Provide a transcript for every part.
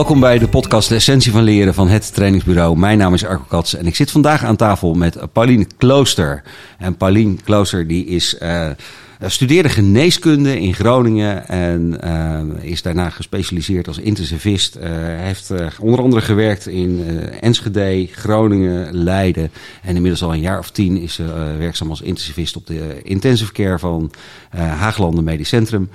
Welkom bij de podcast De Essentie van Leren van het trainingsbureau. Mijn naam is Arco Katz en ik zit vandaag aan tafel met Pauline Klooster. En Pauline Klooster die is... Uh, studeerde geneeskunde in Groningen en uh, is daarna gespecialiseerd als intensivist. Uh, heeft onder andere gewerkt in Enschede, Groningen, Leiden. En inmiddels al een jaar of tien is ze werkzaam als intensivist op de intensive care van Haaglanden Medisch Centrum.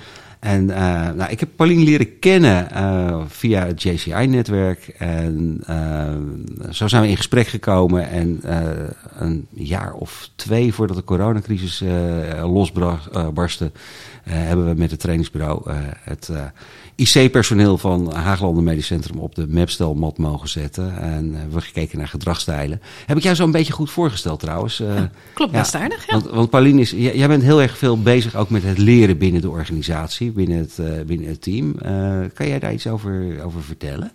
En uh, nou, ik heb Pauline leren kennen uh, via het JCI-netwerk. En uh, zo zijn we in gesprek gekomen. En een jaar of twee voordat de coronacrisis losbarstte, hebben we met het trainingsbureau het IC-personeel van Haaglanden Medisch Centrum op de mapstelmat mogen zetten. En we gekeken naar gedragsstijlen. Heb ik jou zo een beetje goed voorgesteld trouwens? Ja, klopt best ja, aardig, ja. Want, want Pauline, is, jij bent heel erg veel bezig ook met het leren binnen de organisatie, binnen het, uh, binnen het team. kan jij daar iets over, over vertellen?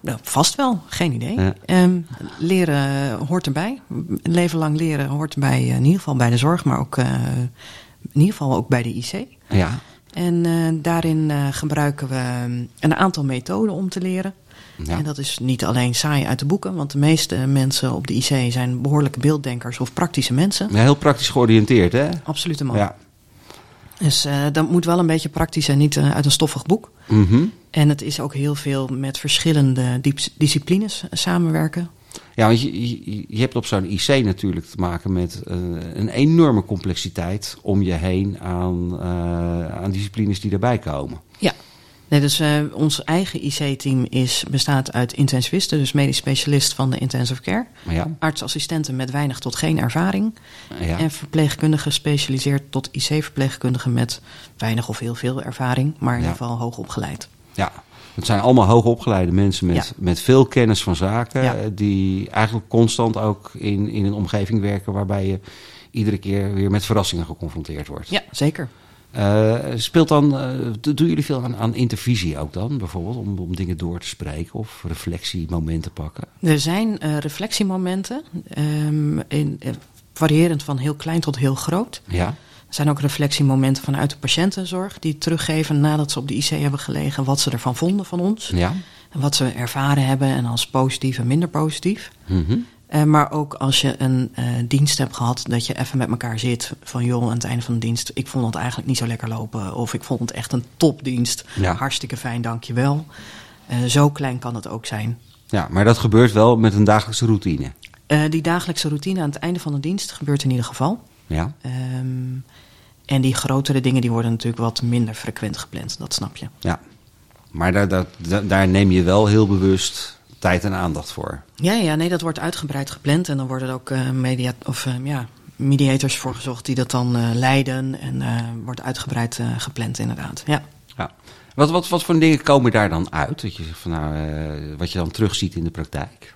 nou, vast wel, geen idee. Ja. Um, leren hoort erbij. Een leven lang leren hoort erbij, in ieder geval bij de zorg, maar ook in ieder geval ook bij de IC. Ja. En daarin gebruiken we een aantal methoden om te leren. Ja. En dat is niet alleen saai uit de boeken, want de meeste mensen op de IC zijn behoorlijke beelddenkers of praktische mensen. Ja, heel praktisch georiënteerd, hè? Absoluut, man. Ja. Dus uh, dat moet wel een beetje praktisch en niet uit een stoffig boek. Mm -hmm. En het is ook heel veel met verschillende disciplines samenwerken. Ja, want je, je, je, hebt op zo'n IC natuurlijk te maken met uh, een enorme complexiteit om je heen aan, aan disciplines die erbij komen. Ja. Nee, dus uh, ons eigen IC-team bestaat uit intensivisten, dus medisch specialist van de intensive care. Ja. Artsassistenten met weinig tot geen ervaring. Ja. En verpleegkundigen gespecialiseerd tot IC-verpleegkundigen met weinig of heel veel ervaring, maar in ieder geval hoog opgeleid. Ja, het zijn allemaal hoogopgeleide mensen met, Ja. met veel kennis van zaken. Ja. eh, Die eigenlijk constant ook in, in een omgeving werken waarbij je iedere keer weer met verrassingen geconfronteerd wordt. Ja, zeker. Eh, speelt dan, eh, do- doen jullie veel aan, aan intervisie ook dan, bijvoorbeeld, om, om dingen door te spreken of reflectiemomenten pakken? Er zijn eh, reflectiemomenten, ehm, in, variërend van heel klein tot heel groot. Ja, Er zijn ook reflectiemomenten vanuit de patiëntenzorg die teruggeven nadat ze op de IC hebben gelegen wat ze ervan vonden van ons. ja. En wat ze ervaren hebben en als positief en minder positief. Mhm. Eh, maar ook als je een eh, dienst hebt gehad, dat je even met elkaar zit. Van joh, aan het einde van de dienst, ik vond het eigenlijk niet zo lekker lopen. Of ik vond het echt een topdienst. Ja. Hartstikke fijn, dankjewel. Eh zo klein kan het ook zijn. ja, maar dat gebeurt wel met een dagelijkse routine. Die dagelijkse routine aan het einde van de dienst gebeurt in ieder geval. Ja, Ehm, en die grotere dingen die worden natuurlijk wat minder frequent gepland, dat snap je. ja. Maar daar, daar- daar neem je wel heel bewust tijd en aandacht voor. Ja, ja, nee, dat wordt uitgebreid gepland. En dan worden er ook eh, media, of, eh, ja, mediators voor gezocht die dat dan eh, leiden. En wordt uitgebreid gepland, inderdaad. Ja. Ja. Wat, wat, wat voor dingen komen daar dan uit? Dat je, zegt van, nou, wat je dan terugziet in de praktijk?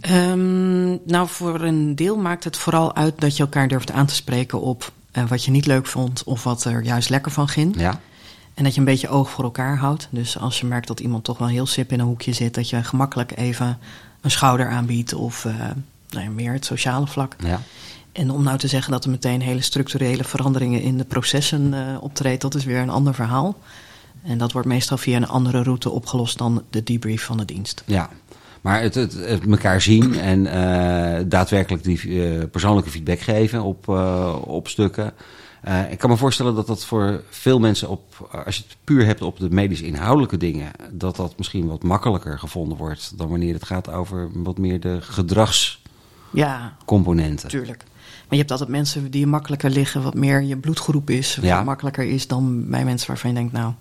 Ehm, nou, voor een deel maakt het vooral uit dat je elkaar durft aan te spreken op wat je niet leuk vond of wat er juist lekker van ging. Ja, En dat je een beetje oog voor elkaar houdt. Dus als je merkt dat iemand toch wel heel sip in een hoekje zit, dat je gemakkelijk even een schouder aanbiedt of eh, nou ja, meer het sociale vlak. ja. En om nou te zeggen dat er meteen hele structurele veranderingen in de processen eh optreedt, dat is weer een ander verhaal. En dat wordt meestal via een andere route opgelost dan de debrief van de dienst. Ja, maar het, het, het elkaar zien en eh, daadwerkelijk die persoonlijke feedback geven op, op stukken. Eh, ik kan me voorstellen dat dat voor veel mensen, op, als je het puur hebt op de medisch inhoudelijke dingen, dat dat misschien wat makkelijker gevonden wordt dan wanneer het gaat over wat meer de gedragscomponenten. Ja, tuurlijk. Maar je hebt altijd mensen die makkelijker liggen, wat meer je bloedgroep is, Ja. wat makkelijker is dan bij mensen waarvan je denkt, nou,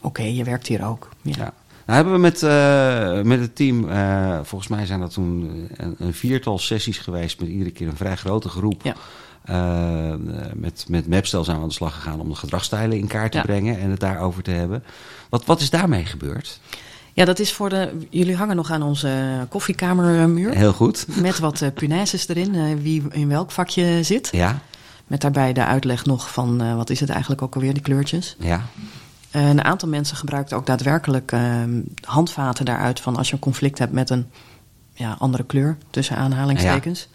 oké, je werkt hier ook. Ja. Ja. Nou hebben we met, eh, met het team, eh, volgens mij zijn dat toen een, een viertal sessies geweest met iedere keer een vrij grote groep. Ja. Eh, met, met Mapstel zijn we aan de slag gegaan om de gedragsstijlen in kaart te Ja. brengen en het daarover te hebben. Wat, wat is daarmee gebeurd? Ja, dat is voor de. Jullie hangen nog aan onze koffiekamermuur. Heel goed. Met wat eh, punaises erin, eh, wie in welk vakje zit. Ja, Met daarbij de uitleg nog van wat is het eigenlijk ook alweer, die kleurtjes. ja, een aantal mensen gebruikt ook daadwerkelijk eh, handvaten daaruit van als je een conflict hebt met een ja, andere kleur, tussen aanhalingstekens.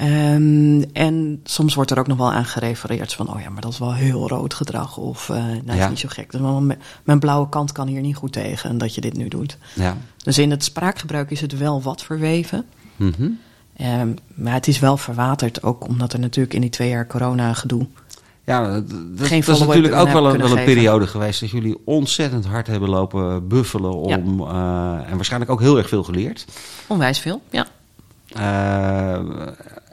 Ehm, en soms wordt er ook nog wel aan gerefereerd van, oh ja, maar dat is wel heel rood gedrag. Of, uh, nou, ja. is niet zo gek. Dus mijn, mijn blauwe kant kan hier niet goed tegen dat je dit nu doet. Ja. Dus in het spraakgebruik is het wel wat verweven. Mm um, maar het is wel verwaterd, ook omdat er natuurlijk in die twee jaar corona gedoe... Ja, dat, dat is natuurlijk ook wel een, wel een periode geweest dat jullie ontzettend hard hebben lopen buffelen om, ja. uh, en waarschijnlijk ook heel erg veel geleerd. Onwijs veel, ja. Uh,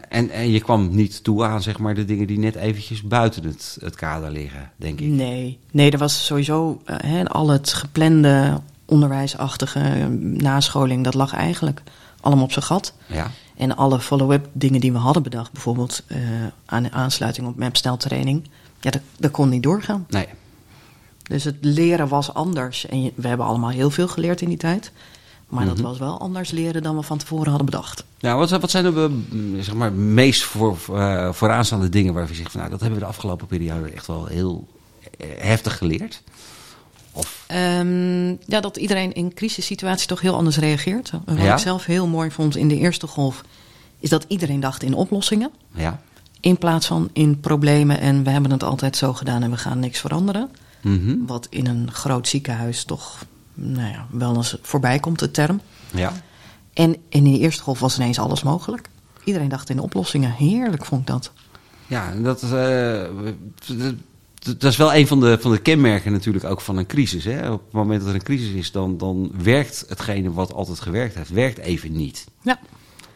en, en je kwam niet toe aan zeg maar, de dingen die net eventjes buiten het, het kader liggen, denk ik. Nee, nee er was sowieso uh, hè, al het geplande onderwijsachtige nascholing, dat lag eigenlijk allemaal op zijn gat. Ja. En alle follow-up dingen die we hadden bedacht, bijvoorbeeld uh, aan aansluiting op mapsteltraining, ja, dat, dat kon niet doorgaan. Nee. Dus het leren was anders. En je, we hebben allemaal heel veel geleerd in die tijd. Maar mm -hmm. dat was wel anders leren dan we van tevoren hadden bedacht. Ja, wat, wat zijn de zeg maar, meest voor, uh, vooraanstaande dingen waarvan je zegt van nou, dat hebben we de afgelopen periode echt wel heel heftig geleerd? Of? Um, ja, dat iedereen in crisissituaties toch heel anders reageert. Wat ja? ik zelf heel mooi vond in de eerste golf, is dat iedereen dacht in oplossingen. Ja. In plaats van in problemen en we hebben het altijd zo gedaan en we gaan niks veranderen. Mm -hmm. Wat in een groot ziekenhuis toch nou ja, wel eens voorbij komt, de term. Ja. En in de eerste golf was ineens alles mogelijk. Iedereen dacht in oplossingen. Heerlijk vond ik dat. Ja, dat, uh, dat is wel een van de, van de kenmerken natuurlijk ook van een crisis. Hè? Op het moment dat er een crisis is, dan, dan werkt hetgene wat altijd gewerkt heeft, werkt even niet. Ja.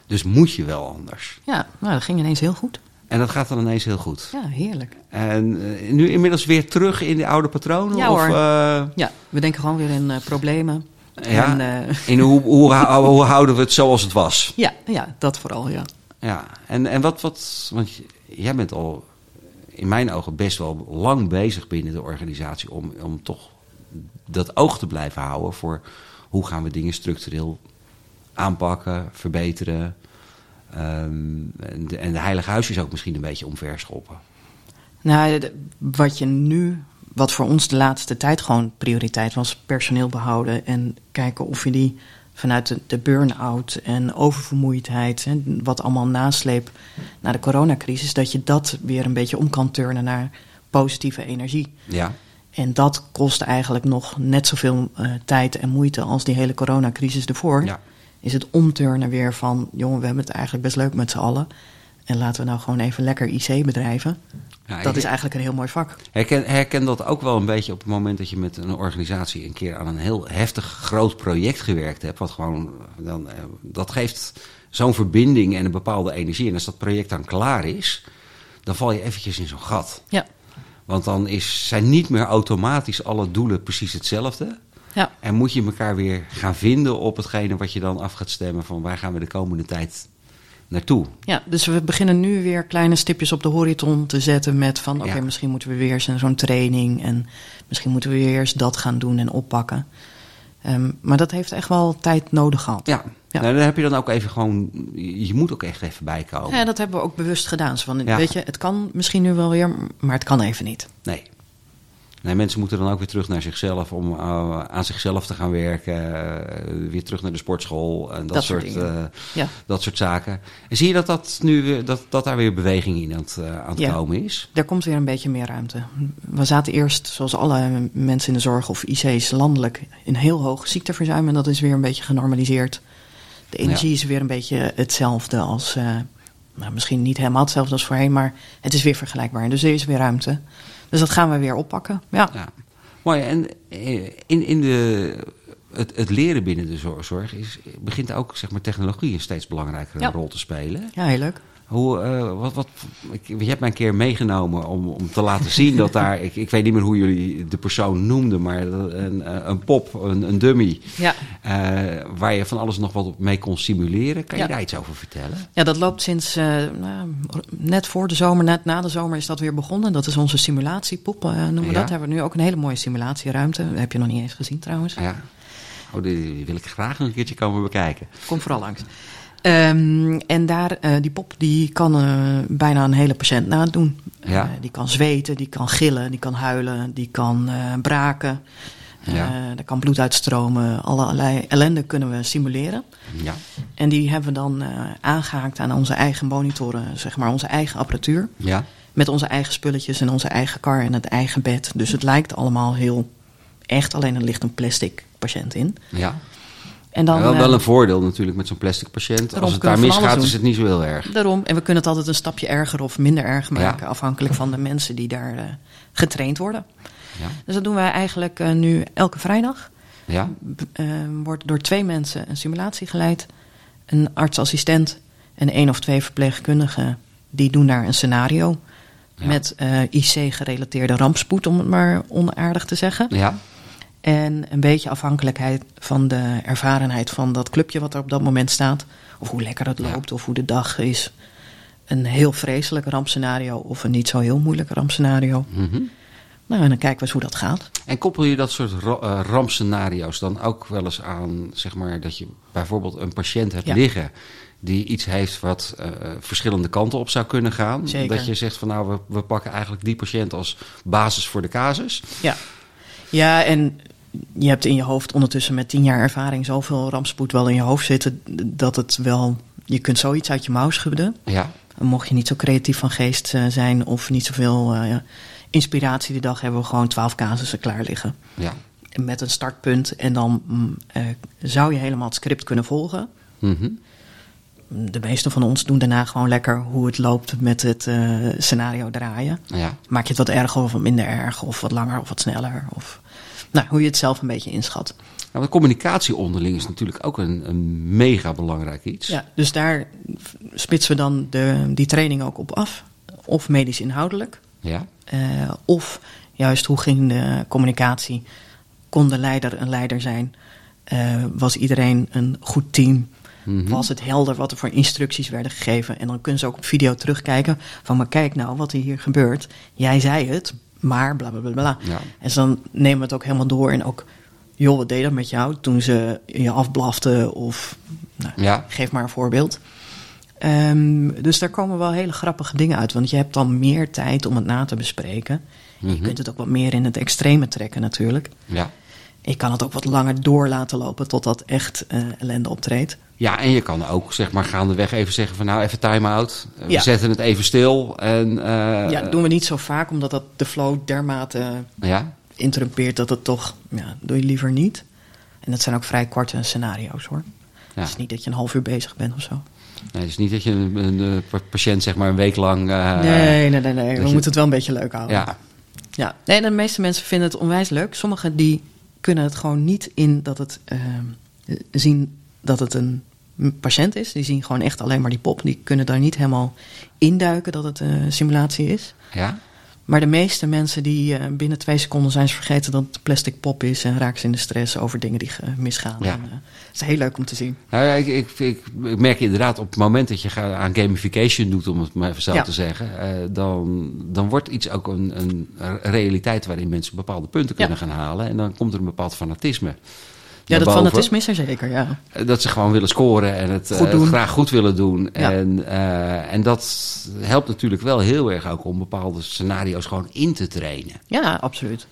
Dus moet je wel anders. Ja, nou, dat ging ineens heel goed. En dat gaat dan ineens heel goed. Ja, heerlijk. En uh, nu inmiddels weer terug in de oude patronen? Ja of, hoor. Uh... Ja, we denken gewoon weer in uh, problemen. Ja, en, in hoe, hoe, hoe, houden we het zoals het was? Ja, ja dat vooral, ja. Ja, en, en wat, wat, want jij bent al in mijn ogen best wel lang bezig binnen de organisatie om, om toch dat oog te blijven houden voor hoe gaan we dingen structureel aanpakken, verbeteren. Um, en, de, en de heilige huisjes ook misschien een beetje omverschoppen. Nou, wat je nu, wat voor ons de laatste tijd gewoon prioriteit was, personeel behouden en kijken of je die vanuit de, de burn-out en oververmoeidheid, hè, wat allemaal nasleep naar de coronacrisis, dat je dat weer een beetje om kan turnen naar positieve energie. Ja. En dat kost eigenlijk nog net zoveel uh, tijd en moeite als die hele coronacrisis ervoor. Ja. Is het omturnen weer van, jongen, we hebben het eigenlijk best leuk met z'n allen. En laten we nou gewoon even lekker IC bedrijven. Ja, dat is eigenlijk een heel mooi vak. Herken, herken dat ook wel een beetje op het moment dat je met een organisatie een keer aan een heel heftig groot project gewerkt hebt. Wat gewoon, dan, dat geeft zo'n verbinding en een bepaalde energie. En als dat project dan klaar is, dan val je eventjes in zo'n gat. Ja. Want dan is, zijn niet meer automatisch alle doelen precies hetzelfde. Ja. En moet je elkaar weer gaan vinden op hetgene wat je dan af gaat stemmen van waar gaan we de komende tijd naartoe. Ja, dus we beginnen nu weer kleine stipjes op de horizon te zetten met van oké, okay, ja. misschien moeten we weer zo'n training en misschien moeten we weer eens dat gaan doen en oppakken. Um, maar dat heeft echt wel tijd nodig gehad. Ja, ja. Nou, dan heb je dan ook even gewoon, je moet ook echt even bijkomen. Ja, dat hebben we ook bewust gedaan. Zo van, ja. Weet je, het kan misschien nu wel weer, maar het kan even niet. Nee. Nee, mensen moeten dan ook weer terug naar zichzelf om uh, aan zichzelf te gaan werken. Uh, weer terug naar de sportschool en dat, dat soort, uh, ja. dat soort zaken. En zie je dat, dat, nu, dat, dat daar weer beweging in aan het, aan het ja. komen is? Er komt weer een beetje meer ruimte. We zaten eerst, zoals alle mensen in de zorg of IC's landelijk, in heel hoog ziekteverzuim. En dat is weer een beetje genormaliseerd. De energie ja. is weer een beetje hetzelfde als... nou, misschien niet helemaal hetzelfde als voorheen, maar het is weer vergelijkbaar. Dus er is weer ruimte. Dus dat gaan we weer oppakken. Ja. ja. Mooi. En in, in de, het, het leren binnen de zorg is, begint ook zeg maar, technologie een steeds belangrijkere ja. rol te spelen. Ja, heel leuk. Hoe, uh, wat, wat, ik, je hebt mij een keer meegenomen om, om te laten zien dat daar, ik, ik weet niet meer hoe jullie de persoon noemden, maar een, een pop, een, een dummy, ja. uh, waar je van alles nog wat mee kon simuleren. Kan je ja. daar iets over vertellen? Ja, dat loopt sinds uh, nou, net voor de zomer, net na de zomer is dat weer begonnen. Dat is onze simulatiepop, noemen we ja. dat. Hebben we nu ook een hele mooie simulatieruimte. Dat heb je nog niet eens gezien trouwens. Ja. Oh, die, die wil ik graag nog een keertje komen bekijken. Kom vooral langs. Um, en daar, uh, die pop die kan uh, bijna een hele patiënt nadoen. Ja. Uh, die kan zweten, die kan gillen, die kan huilen, die kan braken. Ja. Eh, er kan bloed uitstromen. Allerlei ellende kunnen we simuleren. Ja. En die hebben we dan eh, aangehaakt aan onze eigen monitoren, zeg maar onze eigen apparatuur. Ja. Met onze eigen spulletjes en onze eigen kar en het eigen bed. Dus het lijkt allemaal heel echt, alleen er ligt een plastic patiënt in. Ja. En dan, wel, wel eh, een voordeel natuurlijk met zo'n plastic patiënt. Als het daar misgaat is het niet zo heel erg. Daarom, en we kunnen het altijd een stapje erger of minder erg maken, Ja. afhankelijk van de mensen die daar eh, getraind worden. Ja. Dus dat doen wij eigenlijk eh, nu elke vrijdag. Ja. Wordt door twee mensen een simulatie geleid. Een artsassistent en één of twee verpleegkundigen. Die doen daar een scenario. Met IC-gerelateerde rampspoed, om het maar onaardig te zeggen. Ja. En een beetje afhankelijkheid van de ervarenheid van dat clubje wat er op dat moment staat. Of hoe lekker het Ja. loopt, of hoe de dag is. Een heel vreselijk rampscenario of een niet zo heel moeilijk rampscenario. Mhm. Nou, en dan kijken we eens hoe dat gaat. En koppel je dat soort eh, rampscenario's dan ook wel eens aan, zeg maar, dat je bijvoorbeeld een patiënt hebt Ja. liggen die iets heeft wat eh, verschillende kanten op zou kunnen gaan? Zeker. Dat je zegt van nou, we, we pakken eigenlijk die patiënt als basis voor de casus. Ja. Ja, en je hebt in je hoofd ondertussen met tien jaar ervaring zoveel rampspoed wel in je hoofd zitten dat het wel. Je kunt zoiets uit je mouw schudden. Ja, mocht je niet zo creatief van geest eh, zijn of niet zoveel eh, inspiratie die dag, hebben we gewoon twaalf casussen klaar liggen. ja. Met een startpunt. En dan mm, eh, zou je helemaal het script kunnen volgen. Mhm. De meeste van ons doen daarna gewoon lekker hoe het loopt met het eh, scenario draaien. ja. Maak je het wat erger of wat minder erg, of wat langer of wat sneller. Of, nou, hoe je het zelf een beetje inschat. Nou, de communicatie onderling is natuurlijk ook een, een mega belangrijk iets. Ja, dus daar spitsen we dan de, die training ook op af. Of medisch inhoudelijk. Ja, eh, of juist hoe ging de communicatie? Kon de leider een leider zijn? Eh, was iedereen een goed team? Mhm. Was het helder wat er voor instructies werden gegeven? En dan kunnen ze ook op video terugkijken van... maar kijk nou wat er hier gebeurt. Jij zei het, maar bla bla bla bla. Ja. En dan nemen we het ook helemaal door. En ook, joh, wat deed dat met jou toen ze je afblaften? Of, nou, Ja. geef maar een voorbeeld. Ehm, dus daar komen wel hele grappige dingen uit. Want je hebt dan meer tijd om het na te bespreken. Je Mhm. kunt het ook wat meer in het extreme trekken natuurlijk. ja. Je kan het ook wat langer door laten lopen totdat echt eh, ellende optreedt. Ja, en je kan ook zeg maar gaandeweg even zeggen van nou even time-out. Eh, We Ja. zetten het even stil. En, eh, ja, dat doen we niet zo vaak, omdat dat de flow dermate ja, interrumpeert dat het toch, ja, doe je liever niet. En dat zijn ook vrij korte scenario's hoor. ja. Het is niet dat je een half uur bezig bent of zo. Nee, het is niet dat je een, een, patiënt zeg maar een week lang... nee, nee, nee, nee. We je- moeten het wel een beetje leuk houden. Ja, Ja, nee, de meeste mensen vinden het onwijs leuk. Sommigen die kunnen het gewoon niet in dat het ehm, zien dat het een patiënt is. Die zien gewoon echt alleen maar die pop. Die kunnen daar niet helemaal induiken dat het een simulatie is. ja. Maar de meeste mensen die eh, binnen twee seconden zijn ze vergeten dat het plastic pop is en raken ze in de stress over dingen die misgaan. Ja. En, eh, het is heel leuk om te zien. Nou ja, ik, ik, ik, ik merk inderdaad op het moment dat je gaat aan gamification doet, om het maar even zo Ja. te zeggen, eh, dan, dan wordt iets ook een, een realiteit waarin mensen bepaalde punten kunnen gaan halen. En dan komt er een bepaald fanatisme. Ja, dat boven. fanatisme is er zeker, ja. Eh, Dat ze gewoon willen scoren en het, eh, Goed doen. het graag goed willen doen. Ja. En, eh, en dat helpt natuurlijk wel heel erg ook om bepaalde scenario's gewoon in te trainen. Ja, absoluut.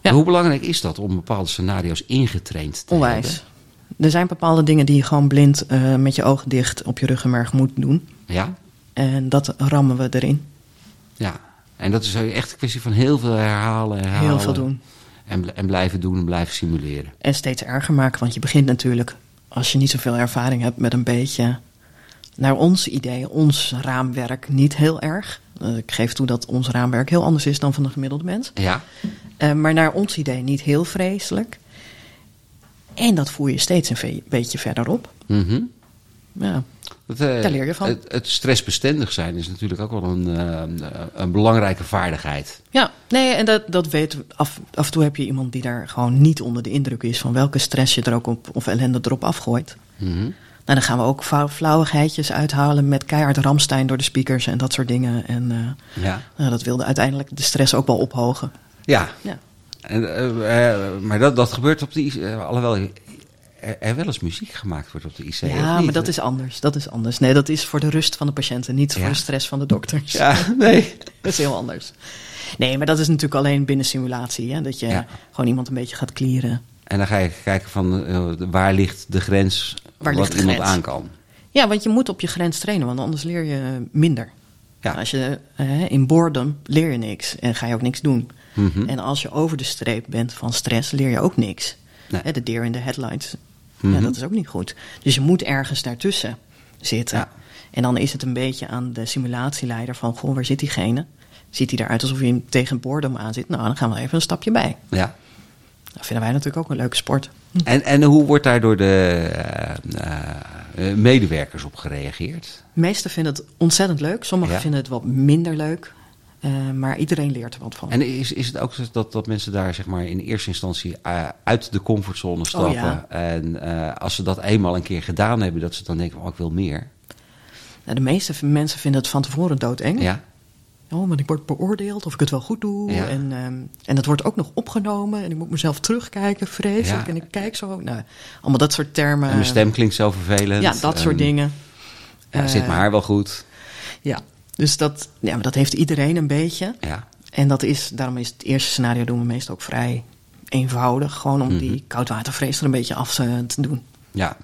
Ja. Hoe belangrijk is dat om bepaalde scenario's ingetraind te Onwijs. hebben? Er zijn bepaalde dingen die je gewoon blind met je ogen dicht op je ruggenmerg moet doen. Ja? En dat rammen we erin. Ja. En dat is echt een kwestie van heel veel herhalen, herhalen. Heel veel doen. En, bl- en blijven doen en blijven simuleren. En steeds erger maken, want je begint natuurlijk, als je niet zoveel ervaring hebt, met een beetje, naar ons idee, ons raamwerk, niet heel erg. Eh, ik geef toe dat ons raamwerk heel anders is dan van de gemiddelde mens. Ja, Eh, maar naar ons idee niet heel vreselijk. En dat voer je steeds een beetje verder op. Mhm. Ja, Dat, eh, Daar leer je van. Het, het stressbestendig zijn is natuurlijk ook wel een, eh, een belangrijke vaardigheid. ja. nee, en dat, dat weten we. Af, af en toe heb je iemand die daar gewoon niet onder de indruk is van welke stress je er ook op, of ellende erop afgooit. Mhm. Nou, dan gaan we ook flauw- flauwigheidjes uithalen met keihard Ramstein door de speakers en dat soort dingen. En eh, Ja. nou, dat wilde uiteindelijk de stress ook wel ophogen. Ja, Ja. En, eh, eh, maar dat, dat gebeurt op die. eh, alhoewel, er, er wel eens muziek gemaakt wordt op de IC. Ja, niet? maar dat is anders. Dat is anders. Nee, dat is voor de rust van de patiënten, niet Ja. voor de stress van de dokters. Ja, nee. Dat is heel anders. Nee, maar dat is natuurlijk alleen binnen simulatie. Hè? Dat je Ja. gewoon iemand een beetje gaat clearen. En dan ga je kijken van eh, waar ligt de grens Waar wat iemand grens? aan kan. Ja, want je moet op je grens trainen, want anders leer je minder. Ja. Als je eh, in boredom leer je niks en ga je ook niks doen. Mhm. En als je over de streep bent van stress, leer je ook niks. Nee. Hè, de deer in de headlights. Mhm. Ja, dat is ook niet goed. Dus je moet ergens daartussen zitten. Ja. En dan is het een beetje aan de simulatieleider van... goh, waar zit diegene? Ziet hij eruit alsof hij hem tegen boredom aan zit? Nou, dan gaan we even een stapje bij. Ja. Dat vinden wij natuurlijk ook een leuke sport. En, en hoe wordt daar door de eh, eh, medewerkers op gereageerd? De meesten vinden het ontzettend leuk. Sommigen Ja. vinden het wat minder leuk. Eh, maar iedereen leert er wat van. En is, is het ook zo dat, dat mensen daar zeg maar, in eerste instantie eh, uit de comfortzone stappen? Oh, ja. En eh, als ze dat eenmaal een keer gedaan hebben, dat ze dan denken: oh, ik wil meer. Nou, de meeste mensen vinden het van tevoren doodeng. Ja, Oh, want ik word beoordeeld of ik het wel goed doe. Ja. En, ehm, en dat wordt ook nog opgenomen. En ik moet mezelf terugkijken, vreselijk. Ja. En ik kijk zo. Nou, allemaal dat soort termen. en mijn stem klinkt zo vervelend. Ja, dat soort En, dingen. Ja, zit mijn haar wel goed? Ja, dus dat, ja, maar dat heeft iedereen een beetje. Ja. En dat is, daarom is het eerste scenario doen we meestal ook vrij eenvoudig. Gewoon om Mhm. die koudwatervrees er een beetje af te doen. Ja.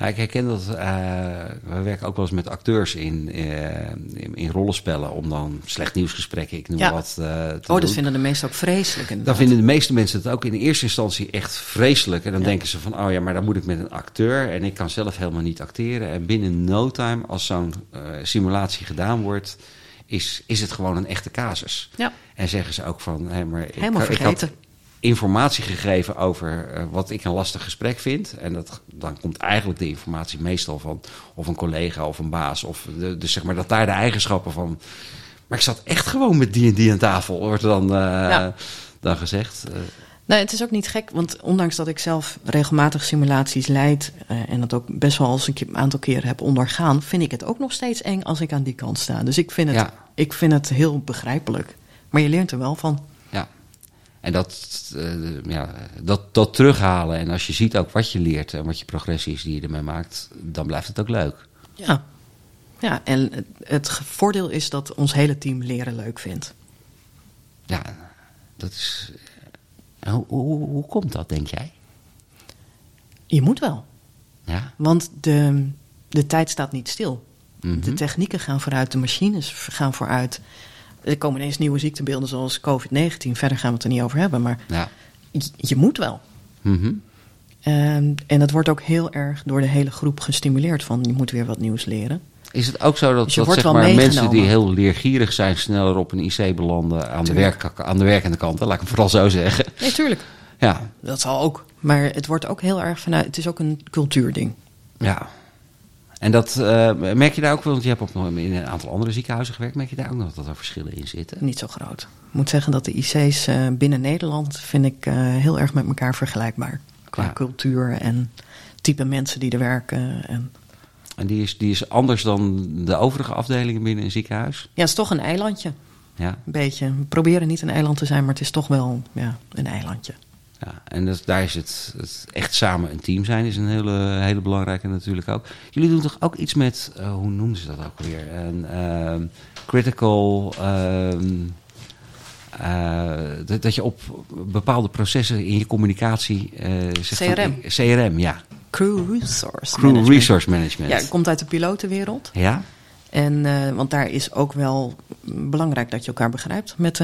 Ja, ik herken dat. eh, we werken ook wel eens met acteurs in, eh, in, in rollenspellen. om dan slecht nieuwsgesprekken, ik noem Ja. wat. eh, te Oh, dat doen. vinden de meesten ook vreselijk. Dan vinden de meeste mensen het ook in eerste instantie echt vreselijk. En dan Ja. denken ze van, oh ja, maar dan moet ik met een acteur. En ik kan zelf helemaal niet acteren. En binnen no time, als zo'n simulatie gedaan wordt, is, is het gewoon een echte casus. Ja, En zeggen ze ook van, hé, maar ik, helemaal ik had vergeten. Informatie gegeven over eh, wat ik een lastig gesprek vind. En dat, dan komt eigenlijk de informatie meestal van of een collega of een baas. Of de, dus zeg maar dat daar de eigenschappen van... Maar ik zat echt gewoon met die en die aan tafel, wordt dan, eh, Ja. dan gezegd. Eh, Nee, het is ook niet gek, want ondanks dat ik zelf regelmatig simulaties leid en dat ook best wel als ik een aantal keren heb ondergaan, vind ik het ook nog steeds eng als ik aan die kant sta. Dus ik vind het, Ja. ik vind het heel begrijpelijk. Maar je leert er wel van. En dat, eh, ja, dat, dat terughalen. En als je ziet ook wat je leert en wat je progressie is die je ermee maakt, dan blijft het ook leuk. Ja, ja en het, voordeel is dat ons hele team leren leuk vindt. Ja, dat is. eh, Hoe, hoe, hoe komt dat, denk jij? Je moet wel, Ja. want de, de tijd staat niet stil. Mhm. De technieken gaan vooruit, de machines gaan vooruit. Er komen ineens nieuwe ziektebeelden zoals COVID-19. Verder gaan we het er niet over hebben, maar Ja. je, je moet wel. Mhm. Ehm, en dat wordt ook heel erg door de hele groep gestimuleerd van je moet weer wat nieuws leren. Is het ook zo dat, Dus je dat wordt zeg wel maar, mensen die heel leergierig zijn sneller op een IC belanden aan de, werk, aan de werkende kant? hè? Laat ik het vooral zo zeggen. Nee, tuurlijk. Ja, Dat zal ook. Maar het wordt ook heel erg vanuit. Het is ook een cultuurding. ja. En dat eh, merk je daar ook wel, want je hebt ook nog in een aantal andere ziekenhuizen gewerkt. Merk je daar ook nog dat er verschillen in zitten? Niet zo groot. Ik moet zeggen dat de IC's eh, binnen Nederland vind ik eh, heel erg met elkaar vergelijkbaar. Qua Ja. cultuur en type mensen die er werken. En, En die is, die is anders dan de overige afdelingen binnen een ziekenhuis? ja, het is toch een eilandje. Ja. Een beetje. We proberen niet een eiland te zijn, maar het is toch wel ja, een eilandje. Ja, en dat, daar is het, het echt samen een team zijn is een hele, hele belangrijke natuurlijk ook. Jullie doen toch ook iets met, eh, hoe noemen ze dat ook weer? Een ehm, critical, ehm, eh, dat, dat je op bepaalde processen in je communicatie... eh, zegt van- CRM. CRM, ja. Crew Resource Crew Management. Resource Management. Ja, het komt uit de pilotenwereld. Ja? En, want daar is ook wel belangrijk dat je elkaar begrijpt met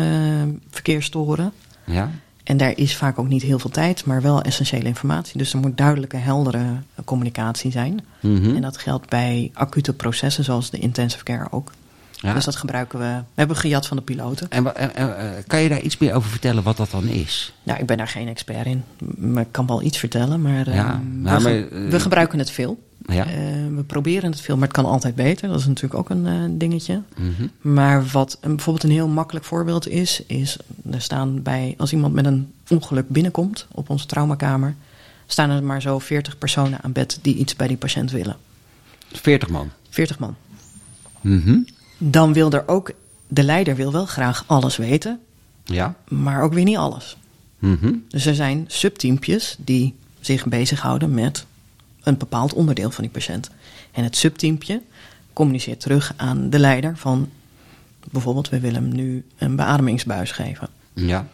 verkeerstoren. Ja? En daar is vaak ook niet heel veel tijd, maar wel essentiële informatie. Dus er moet duidelijke, heldere eh, communicatie zijn. Mhm. En dat geldt bij acute processen zoals de intensive care ook. ja. Dus dat gebruiken we. We hebben gejat van de piloten. En, wa- en- en, eh, kan je daar iets meer over vertellen wat dat dan is? Nou, ik ben daar geen expert in. Maar ik kan wel iets vertellen. Maar, eh, Ja, we, nou, maar, eh, we gebruiken het veel. Ja. Eh, we proberen het veel, maar het kan altijd beter. Dat is natuurlijk ook een eh, dingetje. Mhm. Maar wat een, bijvoorbeeld een heel makkelijk voorbeeld is, is er staan bij, als iemand met een ongeluk binnenkomt op onze traumakamer, staan er maar zo 40 personen aan bed die iets bij die patiënt willen. 40 man. 40 man. Mhm. Dan wil er ook, de leider wil wel graag alles weten, Ja. maar ook weer niet alles. Mhm. Dus er zijn subteampjes die zich bezighouden met een bepaald onderdeel van die patiënt. En het subteampje communiceert terug aan de leider van bijvoorbeeld, we willen hem nu een beademingsbuis geven. Ja.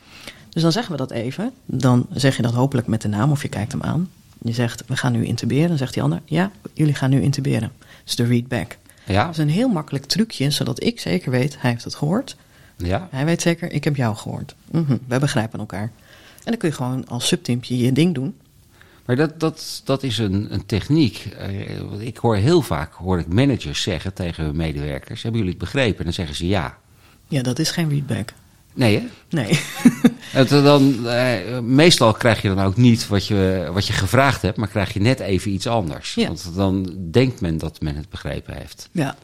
Dus dan zeggen we dat even. Dan zeg je dat hopelijk met de naam of je kijkt hem aan. Je zegt, we gaan nu intuberen. Dan zegt die ander, ja, jullie gaan nu intuberen. Dus de readback. Ja. Dat is een heel makkelijk trucje, zodat ik zeker weet, hij heeft het gehoord. Ja. Hij weet zeker, ik heb jou gehoord. Mhm, wij begrijpen elkaar. En dan kun je gewoon als subteampje je ding doen. Maar dat, dat, dat is een, een techniek. Eh, ik hoor heel vaak hoor ik managers zeggen tegen hun medewerkers: Hebben jullie het begrepen? En dan zeggen ze ja. Ja, dat is geen readback. Nee, hè? Nee. Het, dan, eh, meestal krijg je dan ook niet wat je, wat je gevraagd hebt, maar krijg je net even iets anders. Ja. Want dan denkt men dat men het begrepen heeft. ja.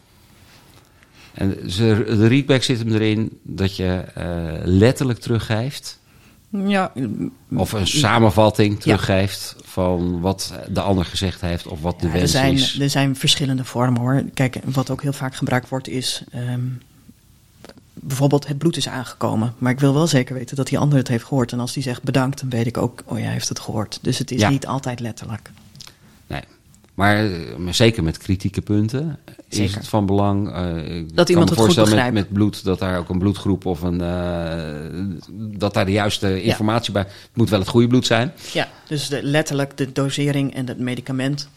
En de readback zit hem erin dat je eh, letterlijk teruggeeft. Ja, Of een samenvatting teruggeeft van wat de ander gezegd heeft of wat de Ja, er, wens zijn, is. er zijn verschillende vormen hoor. Kijk, wat ook heel vaak gebruikt wordt is. ehm, bijvoorbeeld, het bloed is aangekomen. Maar ik wil wel zeker weten dat die ander het heeft gehoord. En als die zegt bedankt, dan weet ik ook, oh ja, hij heeft het gehoord. Dus het is Ja. niet altijd letterlijk. Nee. Maar, eh, maar zeker met kritieke punten is het van belang. eh, ik Dat kan iemand me het goed voorstellen met, bloed dat daar ook een bloedgroep of een. eh, dat daar de juiste informatie bij. Het moet wel het goede bloed zijn. Ja, dus de, letterlijk de dosering en het medicament.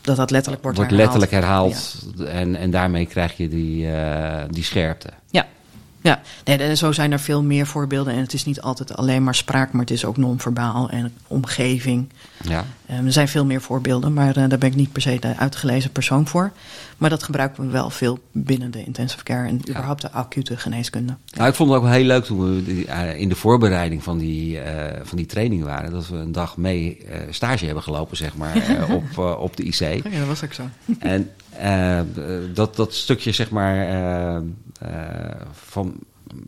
Dat dat letterlijk wordt, Wordt herhaald. letterlijk herhaald. En, en daarmee krijg je die, die scherpte. Ja, ja. Nee, en zo zijn er veel meer voorbeelden. En het is niet altijd alleen maar spraak, maar het is ook non-verbaal en omgeving. Ja. Ehm, er zijn veel meer voorbeelden, maar eh, daar ben ik niet per se de uitgelezen persoon voor. Maar dat gebruiken we wel veel binnen de intensive care en überhaupt de acute geneeskunde. Nou, ik vond het ook wel heel leuk toen we eh, in de voorbereiding van die, eh, van die training waren. Dat we een dag mee stage hebben gelopen, zeg maar, op, op de IC. Ja, dat was ook zo. En eh, dat, dat stukje, zeg maar, eh, eh, van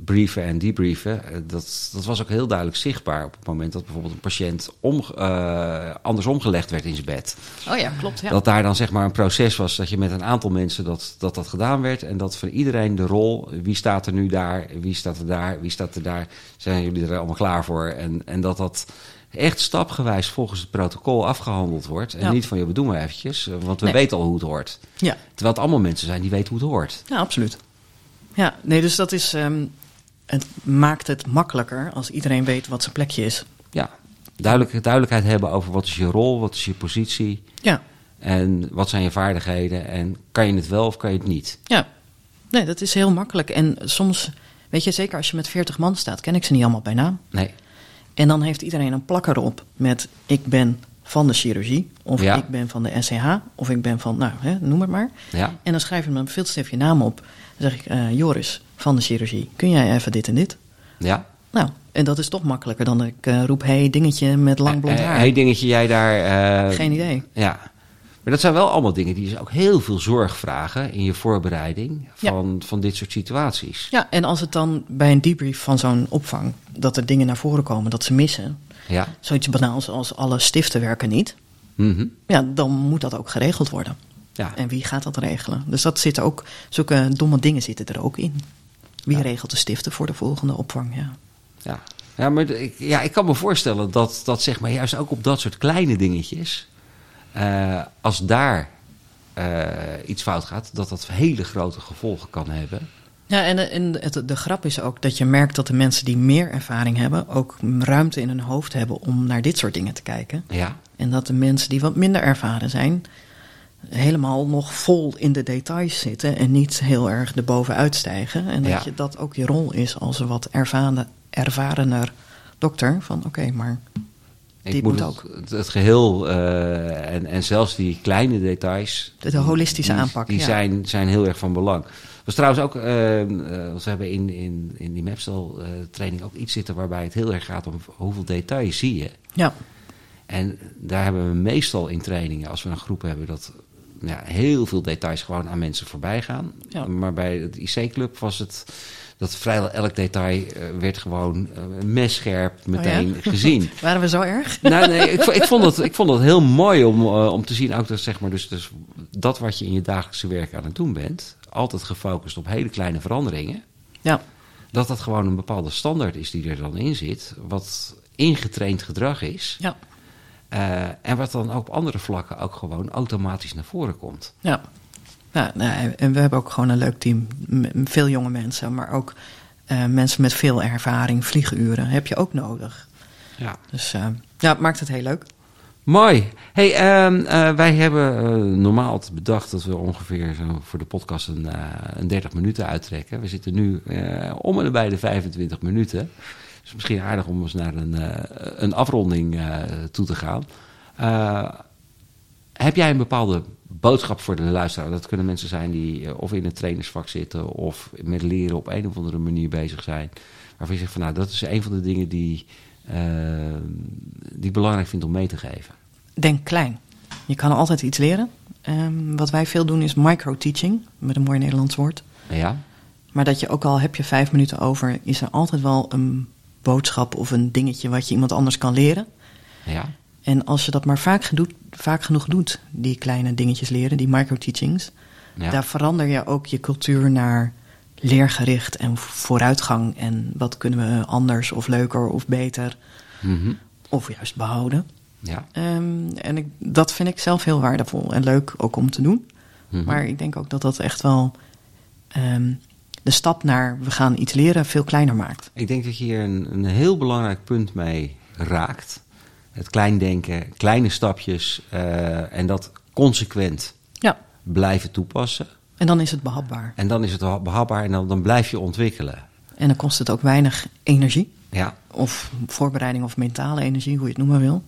brieven en debriefen, eh, dat, dat was ook heel duidelijk zichtbaar op het moment dat bijvoorbeeld een patiënt om, eh, andersom gelegd werd in zijn bed. Oh ja, klopt. Ja. Dat daar dan zeg maar een proces was dat je met een aantal mensen dat dat, dat gedaan werd. En dat voor iedereen de rol, wie staat er nu daar, wie staat er daar, wie staat er daar, zijn jullie er allemaal klaar voor? En, en dat dat echt stapgewijs volgens het protocol afgehandeld wordt. En Ja. niet van, je bedoel maar eventjes, eh, want we Nee. weten al hoe het hoort. ja. Terwijl het allemaal mensen zijn die weten hoe het hoort. Ja, absoluut. Ja, nee, dus dat is. ehm, het maakt het makkelijker als iedereen weet wat zijn plekje is. Ja, duidelijk, duidelijkheid hebben over wat is je rol, wat is je positie Ja, en wat zijn je vaardigheden en kan je het wel of kan je het niet. ja. Nee, dat is heel makkelijk. En soms, weet je, zeker als je met 40 man staat, ken ik ze niet allemaal bij naam. Nee, En dan heeft iedereen een plakker op met ik ben van de chirurgie, of Ja. ik ben van de SCH, of ik ben van, nou, hè, noem het maar. ja, En dan schrijf je met een filtstift je naam op. Dan zeg ik, eh, Joris van de chirurgie, kun jij even dit en dit? ja. Nou, en dat is toch makkelijker dan ik eh, roep, hey, dingetje met lang blond Eh, haar. hey, dingetje, jij daar... Geen idee. Ja. Maar dat zijn wel allemaal dingen die dus ook heel veel zorg vragen in je voorbereiding van, van dit soort situaties. Ja, en als het dan bij een debrief van zo'n opvang, dat er dingen naar voren komen dat ze missen, Ja. zoiets banaals als alle stiften werken niet, Mhm. ja, dan moet dat ook geregeld worden. ja. En wie gaat dat regelen? Dus dat zit ook, zulke domme dingen zitten er ook in. Wie Ja. regelt de stiften voor de volgende opvang? Ja. Ja, ja maar ik, ja, ik kan me voorstellen dat, dat zeg maar juist ook op dat soort kleine dingetjes, als daar eh, iets fout gaat, dat dat hele grote gevolgen kan hebben. Ja, en, en het, de grap is ook dat je merkt dat de mensen die meer ervaring hebben, ook ruimte in hun hoofd hebben om naar dit soort dingen te kijken. Ja, En dat de mensen die wat minder ervaren zijn, helemaal nog vol in de details zitten en niet heel erg erboven uitstijgen. En dat Ja. je dat ook je rol is als een wat ervaren, ervarener dokter. Van oké, maar ik Dit moet ook. het, het geheel eh, en, en zelfs die kleine details. De- de holistische die, aanpak, Die ja. zijn, zijn heel erg van belang. was trouwens ook, eh, eh, we hebben in, in, in die Mapstel eh, training ook iets zitten waarbij het heel erg gaat om hoeveel details zie je. ja, En daar hebben we meestal in trainingen, als we een groep hebben, dat ja, heel veel details gewoon aan mensen voorbij gaan. Ja. Maar bij het IC-club was het dat vrijwel elk detail eh, werd gewoon eh, messcherp meteen Oh ja? gezien. waren we zo erg? nou, nee, ik, ik, vond het, ik vond het heel mooi om, eh, om te zien ook dat, zeg maar, dus, dus dat wat je in je dagelijkse werk aan het doen bent, altijd gefocust op hele kleine veranderingen, Ja, dat dat gewoon een bepaalde standaard is die er dan in zit, wat ingetraind gedrag is. ja, en wat dan ook op andere vlakken ook gewoon automatisch naar voren komt. Ja. Ja nee, en we hebben ook gewoon een leuk team. Veel jonge mensen, maar ook eh, mensen met veel ervaring. Vlieguren heb je ook nodig. Ja. Dus eh, ja, het maakt het heel leuk. Mooi. Hey, ehm, eh, wij hebben normaal bedacht dat we ongeveer zo voor de podcast een, eh, een 30 minuten uittrekken. We zitten nu om en bij de 25 minuten. Dus misschien aardig om eens naar een, een afronding toe te gaan. Heb jij een bepaalde boodschap voor de luisteraar? Dat kunnen mensen zijn die eh, of in het trainersvak zitten of met leren op een of andere manier bezig zijn. Waarvan je zegt van nou, dat is een van de dingen die, eh, die ik belangrijk vind om mee te geven. Denk klein. Je kan altijd iets leren. Ehm, wat wij veel doen is micro-teaching, met een mooi Nederlands woord. Ja? Maar dat je ook al heb je vijf minuten over, is er altijd wel een boodschap of een dingetje wat je iemand anders kan leren. Ja? En als je dat maar vaak, gedoet, vaak genoeg doet, die kleine dingetjes leren, die micro-teachings, Ja. daar verander je ook je cultuur naar leergericht en vooruitgang. En wat kunnen we anders of leuker of beter Mhm. of juist behouden. Ja. Ehm, en ik, dat vind ik zelf heel waardevol en leuk ook om te doen. Mhm. Maar ik denk ook dat dat echt wel ehm, de stap naar we gaan iets leren veel kleiner maakt. Ik denk dat je hier een, een heel belangrijk punt mee raakt. Het klein denken, kleine stapjes eh, en dat consequent Ja. blijven toepassen. En dan is het behapbaar. En dan is het behapbaar en dan, dan blijf je ontwikkelen. En dan kost het ook weinig energie. Ja. Of voorbereiding of mentale energie, hoe je het noemen wil.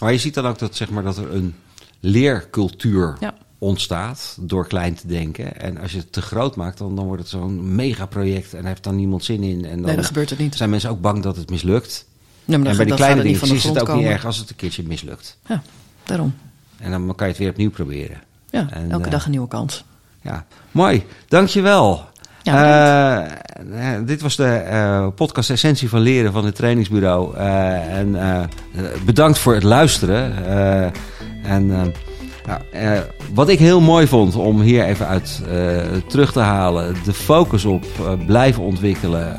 Maar je ziet dan ook dat, zeg maar, dat er een leercultuur Ja. ontstaat door klein te denken. En als je het te groot maakt, dan, dan wordt het zo'n megaproject en heeft dan niemand zin in. En dan Nee, dan gebeurt het niet. zijn mensen ook bang dat het mislukt. Ja, maar en bij die kleine dingen is het ook niet erg als het een keertje mislukt. Ja, daarom. En dan kan je het weer opnieuw proberen. Ja, En, elke eh, dag een nieuwe kans. Ja, mooi. Dankjewel. Ja, Eh, dit was de eh, podcast Essentie van Leren van het trainingsbureau. En bedankt voor het luisteren. En eh, nou, eh, wat ik heel mooi vond om hier even uit eh, terug te halen, de focus op eh, blijven ontwikkelen,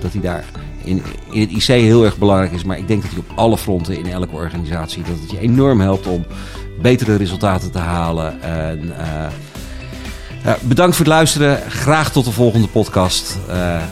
dat die daar in, in het IC heel erg belangrijk is. Maar ik denk dat die op alle fronten in elke organisatie, dat het je enorm helpt om betere resultaten te halen. En, eh, ja, bedankt voor het luisteren. Graag tot de volgende podcast. Eh,